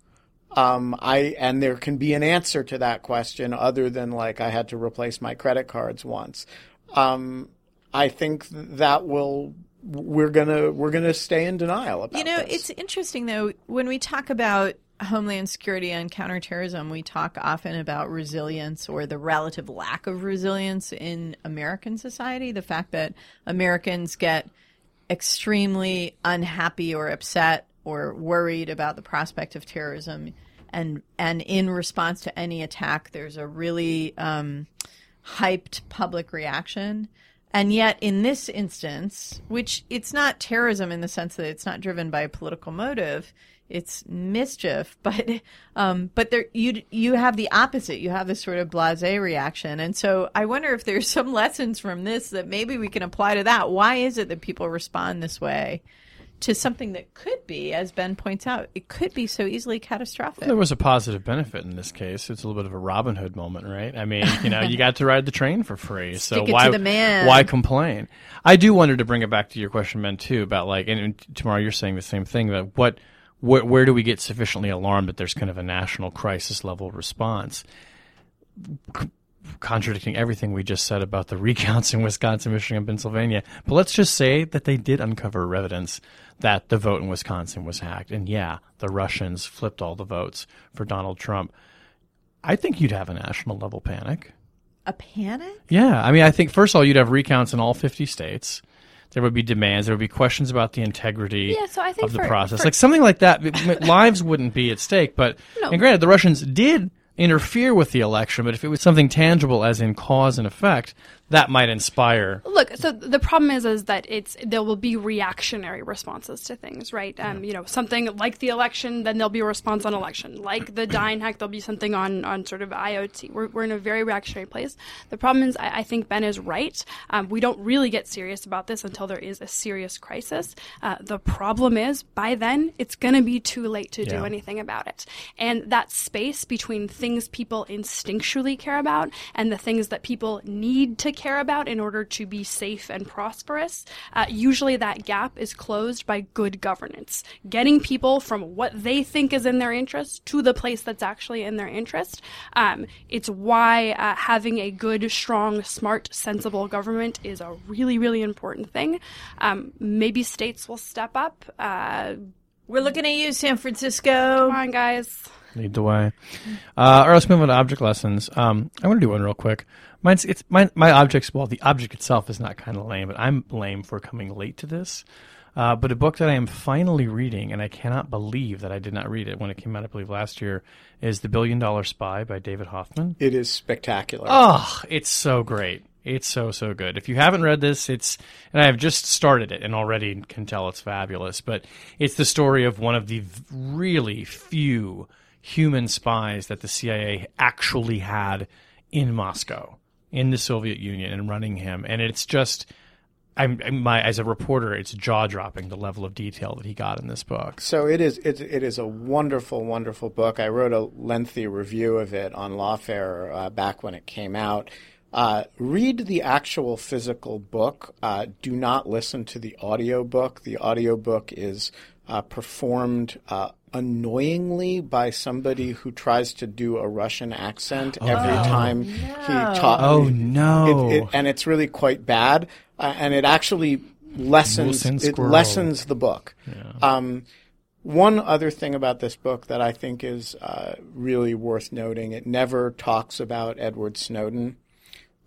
S6: um, I and there can be an answer to that question other than like I had to replace my credit cards once. Um, I think that will we're gonna we're gonna stay in denial about
S5: You know,
S6: this.
S5: it's interesting though when we talk about homeland security and counterterrorism, we talk often about resilience or the relative lack of resilience in American society. The fact that Americans get extremely unhappy or upset or worried about the prospect of terrorism, and and in response to any attack, there's a really um, hyped public reaction. And yet, in this instance, which it's not terrorism in the sense that it's not driven by a political motive, it's mischief. <laughs> But um, but there you you have the opposite. You have this sort of blasé reaction, and so I wonder if there's some <laughs> lessons from this that maybe we can apply to that. Why is it that people respond this way? To something that could be, as Ben points out, it could be so easily catastrophic.
S4: There was a positive benefit in this case. It's a little bit of a Robin Hood moment, right? I mean, you know, you got to ride the train for free, <laughs> so why why complain? I do wonder to bring it back to your question, Ben, too, about like, and, and Tamara you're saying the same thing that what, where, where do we get sufficiently alarmed that there's kind of a national crisis level response? C- contradicting everything we just said about the <laughs> recounts in Wisconsin, Michigan, and Pennsylvania. But let's just say that they did uncover evidence that the vote in Wisconsin was hacked. And yeah, the Russians flipped all the votes for Donald Trump. I think you'd have a national level panic.
S5: a panic?
S4: Yeah. I mean, I think, first of all, you'd have recounts in all 50 states. There would be demands, there would be questions about the integrity
S7: Yeah, so
S4: of the
S7: for-
S4: process.
S7: for-
S4: like something like that, lives wouldn't be at stake. But and granted, the Russians did interfere with the election, but if it was something tangible, as in cause and effect, that might inspire.
S7: Look, so the problem is, is that it's there will be reactionary responses to things, right? Um, you know, something like the election, then there'll be a response on election. Like the <clears throat> Dyn hack, there'll be something on on sort of IoT. We're, we're in a very reactionary place. The problem is, I, I think Ben is right. Um, we don't really get serious about this until there is a serious crisis. Uh, the problem is, by then, it's going to be too late to do anything about it. And that space between things people instinctually care about and the things that people need to care about in order to be safe and prosperous, uh, usually that gap is closed by good governance. Getting people from what they think is in their interest to the place that's actually in their interest. Um, it's why uh, having a good, strong, smart, sensible government is a really, really important thing. Um, maybe states will step up. Uh,
S5: We're looking at you, San Francisco.
S7: come on, guys.
S4: Lead the way. Uh, or let's move on to object lessons. Um, I'm going to do one real quick. Mine's it's my my objects. Well, the object itself is not kind of lame, but I'm lame for coming late to this. Uh, but a book that I am finally reading, and I cannot believe that I did not read it when it came out, I believe last year, is The Billion Dollar Spy by David Hoffman.
S6: It is spectacular.
S4: Oh, it's so great. It's so so good. If you haven't read this, it's and I have just started it and already can tell it's fabulous. But it's the story of one of the really few human spies that the CIA actually had in Moscow, in the Soviet Union, and running him. And it's just, I'm, my as a reporter, it's jaw dropping the level of detail that he got in this book.
S6: So it is. It, it is a wonderful, wonderful book. I wrote a lengthy review of it on Lawfare uh, back when it came out. Uh, read the actual physical book. Uh, do not listen to the audio book. The audio book is uh, performed uh, annoyingly by somebody who tries to do a Russian accent every time he talks.
S4: Oh, no.
S6: It, it, and it's really quite bad. Uh, and it actually lessens it lessens the book. Um, one other thing about this book that I think is uh, really worth noting: it never talks about Edward Snowden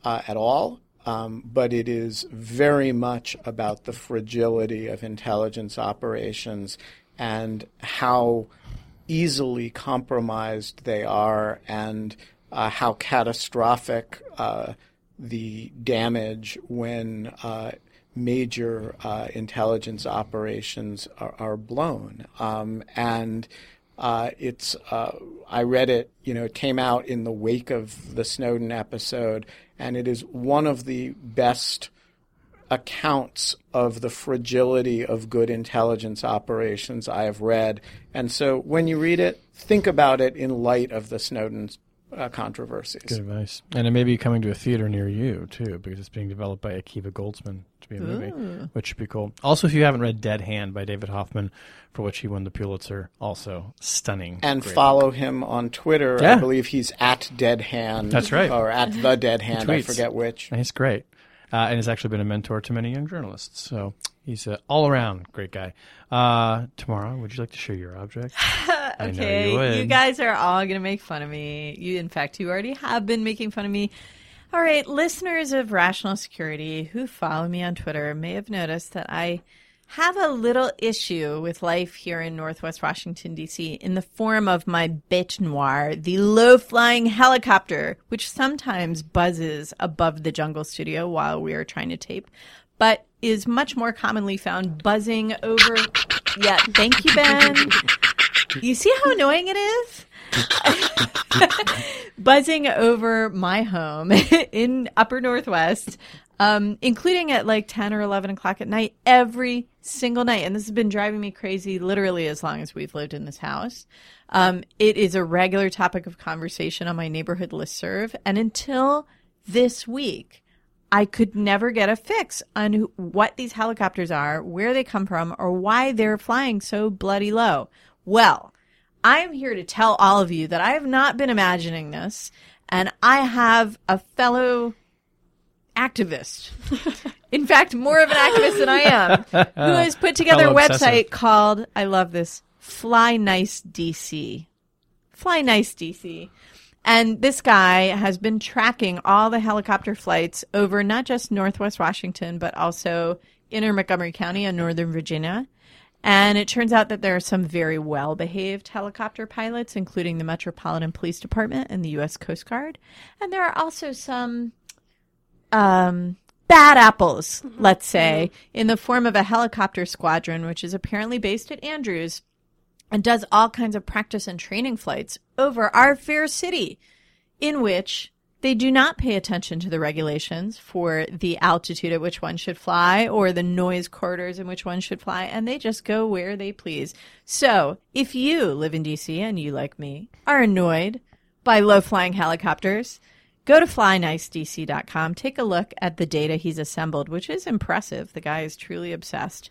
S6: uh, at all, um, but it is very much about the fragility of intelligence operations and how easily compromised they are, and uh, how catastrophic uh, the damage when uh, major uh, intelligence operations are, are blown. Um, and uh, it's uh, I read it. You know, it came out in the wake of the Snowden episode, and it is one of the best accounts of the fragility of good intelligence operations I have read. And so, when you read it, think about it in light of the Snowden uh, controversies.
S4: Good advice. And it may be coming to a theater near you, too, because it's being developed by Akiva Goldsman to be a movie, which should be cool. Also, if you haven't read Dead Hand by David Hoffman, for which he won the Pulitzer, also stunning.
S6: and
S4: Great
S6: follow him on Twitter. I believe he's at Dead Hand.
S4: That's right.
S6: Or at the Dead Hand. I forget which.
S4: And he's great. Uh, and has actually been a mentor to many young journalists. So he's an all around great guy. Uh, Tamara, would you like to share your object? <laughs> I know
S5: Okay,
S4: you would.
S5: guys are all going to make fun of me. You, in fact, you already have been making fun of me. All right, listeners of Rational Security who follow me on Twitter may have noticed that I have a little issue with life here in Northwest Washington, D.C., in the form of my bête noire, the low flying helicopter, which sometimes buzzes above the jungle studio while we are trying to tape, but is much more commonly found buzzing over. Yeah, thank you, Ben. You see how annoying it is? <laughs> Buzzing over my home <laughs> in upper Northwest, um, including at like 10 or 11 o'clock at night every single night. And this has been driving me crazy literally as long as we've lived in this house. Um, it is a regular topic of conversation on my neighborhood listserv. And until this week, I could never get a fix on who- what these helicopters are, where they come from, or why they're flying so bloody low. Well, I'm here to tell all of you that I have not been imagining this, and I have a fellow activist. In fact, more of an activist than I am, who <laughs> has put together a website called, I love this, Fly Nice DC. Fly Nice DC. And this guy has been tracking all the helicopter flights over not just Northwest Washington, but also inner Montgomery County and Northern Virginia. And it turns out that there are some very well behaved helicopter pilots, including the Metropolitan Police Department and the U.S. Coast Guard. And there are also some um, bad apples, let's say, in the form of a helicopter squadron, which is apparently based at Andrews and does all kinds of practice and training flights over our fair city, in which they do not pay attention to the regulations for the altitude at which one should fly or the noise corridors in which one should fly, and they just go where they please. So, if you live in DC and you, like me, are annoyed by low flying helicopters, go to flynicedc.com, take a look at the data he's assembled, which is impressive. The guy is truly obsessed,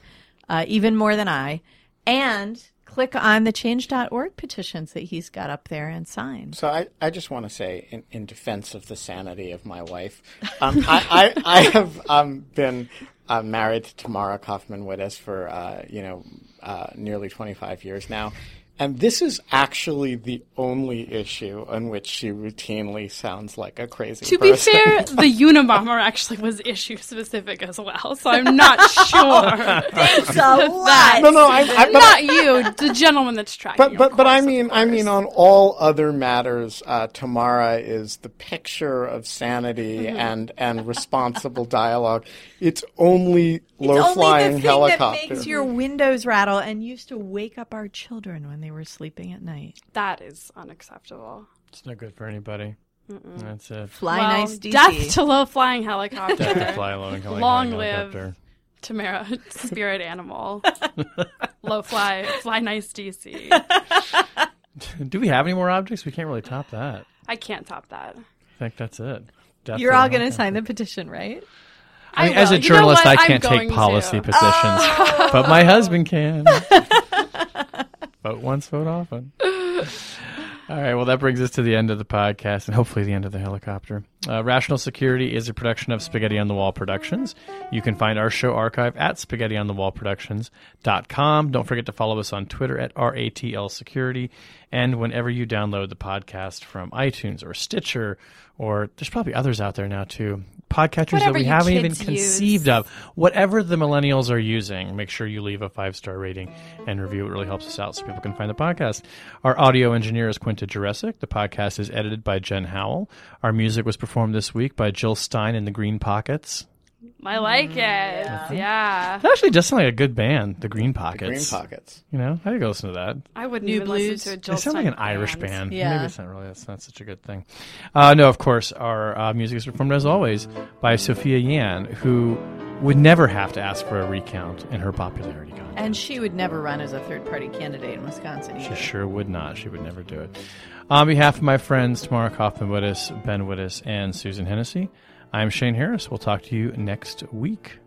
S5: uh, even more than I. And click on the change.org petitions that he's got up there and sign.
S6: So I, I just want to say, in, in defense of the sanity of my wife, um, I, I, I have um, been uh, married to Tamara Kaufman Wittes for uh, you know uh, nearly 25 years now. And this is actually the only issue on which she routinely sounds like a crazy person.
S7: To be fair, <laughs> the Unabomber actually was issue specific as well, so I'm not <laughs> sure.
S5: Thanks a
S7: That-
S6: no, no, I, I, but
S7: not you, the gentleman that's tracking.
S6: But but
S7: of
S6: but I mean I mean on all other matters, uh, Tamara is the picture of sanity
S5: Mm-hmm.
S6: and and responsible dialogue. It's only
S5: It's
S6: low
S5: only
S6: flying
S5: the thing
S6: helicopter.
S5: that makes your windows rattle and used to wake up our children when they were sleeping at night.
S7: that is unacceptable.
S4: It's not good for anybody. That's it.
S5: Fly
S7: well,
S5: nice DC.
S7: death to low flying helicopter.
S4: Death to fly low <laughs> and flying
S7: Long live Tamara, <laughs> spirit animal. <laughs> low fly, fly nice DC.
S4: Do we have any more objects? We can't really top that.
S7: I can't top that.
S4: I think that's it. Death
S5: You're all going to sign the petition, right?
S4: I mean, as a
S7: will. You know
S4: journalist. I can't take policy
S7: to. <laughs>
S4: positions, but my husband can. <laughs> vote once, vote often. All right, well, that brings us to the end of the podcast and hopefully the end of the helicopter. Uh, Rational Security is a production of Spaghetti on the Wall Productions. You can find our show archive at spaghettionthewallproductions.com. Don't forget to follow us on Twitter at RATL Security. And whenever you download the podcast from iTunes or Stitcher, or there's probably others out there now too, podcatchers that we haven't even
S7: kids
S4: conceived of, whatever the millennials are using, make sure you leave a five star rating and review. It really helps us out so people can find the podcast. Our audio engineer is Quinta Juresic. The podcast is edited by Jen Howell. Our music was performed this week by Jill Stein and the Green Pockets.
S7: I like it. Yeah.
S4: That actually does sound like a good band, the Green Pockets.
S6: The Green
S4: Pockets.
S6: pockets.
S4: You know, I could go listen to that.
S7: I wouldn't
S5: New
S7: even
S5: Blues.
S7: listen to a Jill
S4: They sound like an
S7: Stein
S4: Irish band.
S5: Yeah.
S4: Maybe it's not really. That's not such a good thing. Uh, no, of course, our uh, music is performed as always by Sophia Yan, who would never have to ask for a recount in her popularity contest.
S5: And she would never run as a third party candidate in Wisconsin
S4: She sure would not. She would never do it. On behalf of my friends Tamara Kaufman Wittes, Ben Wittes, and Susan Hennessey, I'm Shane Harris. We'll talk to you next week.